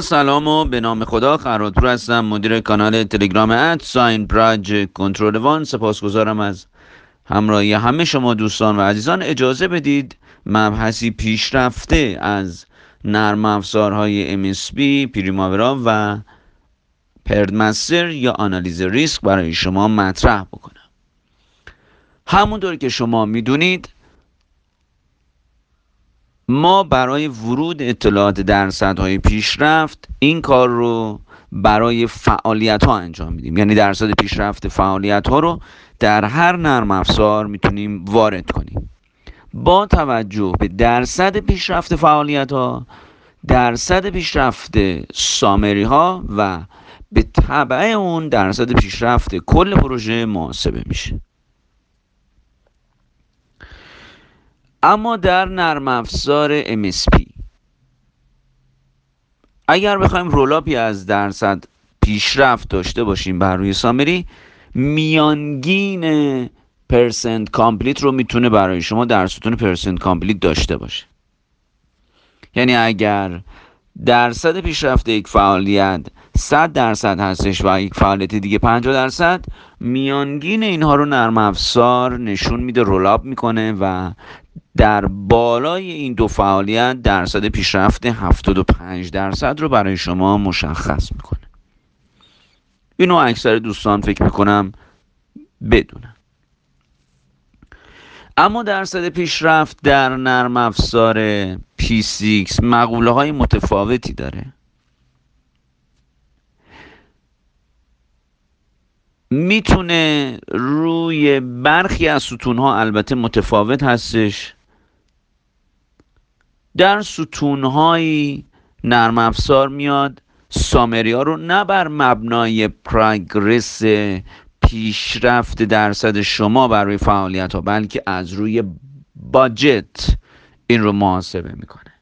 سلام و به نام خدا خراتور هستم مدیر کانال تلگرام ات ساین پراج کنترل وان. سپاسگزارم از همراهی همه شما دوستان و عزیزان. اجازه بدید مبحثی پیشرفته از نرم افزارهای MSP پریماورا و پردمستر یا آنالیز ریسک برای شما مطرح بکنم. همونطور که شما می‌دونید ما برای ورود اطلاعات درصدهای پیشرفت این کار رو برای فعالیت ها انجام میدیم. یعنی درصد پیشرفت فعالیت ها رو در هر نرم افزار می‌تونیم وارد کنیم. با توجه به درصد پیشرفت فعالیت ها درصد پیشرفت سامری ها و به طبع اون درصد پیشرفت کل پروژه محاسبه میشه. اما در نرم افزار MSP اگر بخوایم roll up ی از درصد پیشرفت داشته باشیم بر روی summary میانگین percent complete رو می‌تونه برای شما در ستون percent complete داشته باشه. یعنی اگر درصد پیشرفت یک فعالیت 100 درصد هستش و یک فعالیت دیگه 50 درصد میانگین اینها رو نرم افزار نشون میده roll up می‌کنه و در بالای این دو فعالیت درصد پیشرفت 75 درصد رو برای شما مشخص می‌کنه. اینو اکثر دوستان فکر می‌کنم بدونن. اما درصد پیشرفت در نرم افزار P6 مقوله های متفاوتی داره. می‌تونه روی برخی از ستون ها البته متفاوت هستش در ستون های نرم افزار میاد. سامری رو نه بر مبنای پراگرس پیشرفت درصد شما برای فعالیت ها بلکه از روی باجت این رو محاسبه می‌کنه.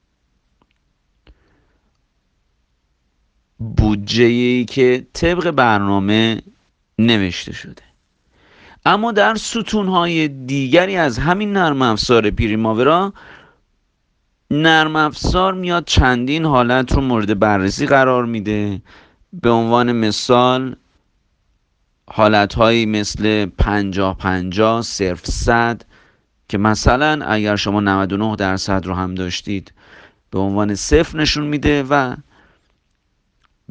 بودجه ای که طبق برنامه نوشته شده. اما در ستون های دیگری از همین نرم افزار پریماورا نرم افزار میاد چندین حالت رو مورد بررسی قرار میده. به عنوان مثال حالت هایی مثل پنجاه پنجاه صرف صد که مثلا اگر شما 99 درصد رو هم داشتید به عنوان صفر نشون میده و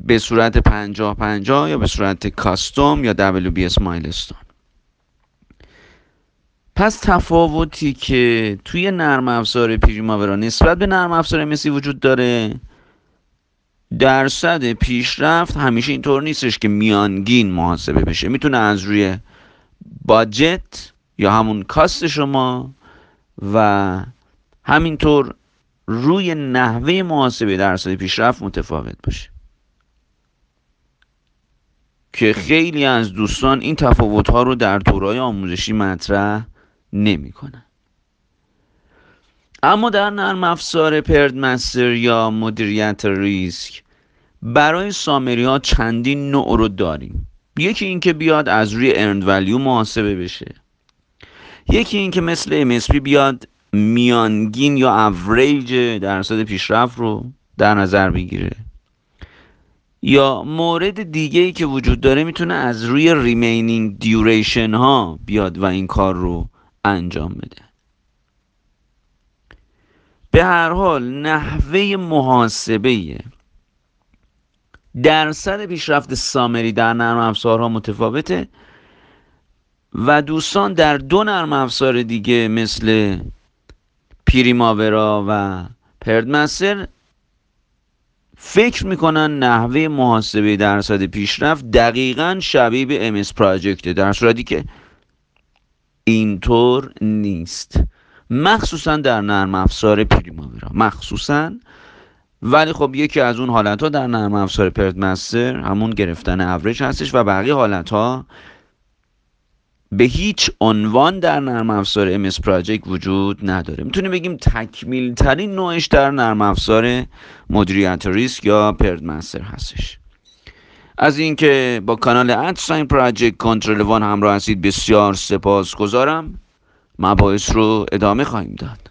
به صورت 50 50 یا به صورت کاستوم یا WBS مایلستون. پس تفاوتی که توی نرم افزار پریماورا نسبت به نرم افزار مسی وجود داره درصد پیشرفت همیشه اینطور نیستش که میانگین محاسبه بشه. می‌تونه از روی باجت یا همون کاست شما و همینطور روی نحوه محاسبه درصد پیشرفت متفاوت باشه. که خیلی از دوستان این تفاوت ها رو در دورای آموزشی مطرح نمی‌کنن. اما در نرم افزار پردمستر یا مدیریت ریسک برای سامری ها چندین نوع رو داریم. یکی اینکه بیاد از روی ارند ولیو محاسبه بشه. یکی اینکه مثل MSP بیاد میانگین یا اوریج درصد پیشرفت رو در نظر بگیره. یا مورد دیگه ای که وجود داره می‌تونه از روی remaining duration ها بیاد و این کار رو انجام بده. به هر حال نحوه محاسبه درصد پیشرفت summary در نرم افزارها متفاوته و دوستان در دو نرم افزار دیگه مثل Primavera و Pertmaster فکر می‌کنن نحوه محاسبه درصد پیشرفت دقیقا شبیه به MSP در صورتی که اینطور نیست. مخصوصا در نرم افزار Primavera مخصوصا. ولی خب یکی از اون حالت ها در نرم افزار Pertmaster همون گرفتن اوریج هستش و بقیه حالت ها به هیچ عنوان در نرم افزار MS Project وجود نداره. می‌تونیم بگیم تکمیل ترین نوعش در نرم افزار مدیریت ریسک یا پردمستر هستش. از اینکه با کانال ادساین پراجکت کنترل وان همراه هستید بسیار سپاس گذارم مباحث رو ادامه خواهیم داد.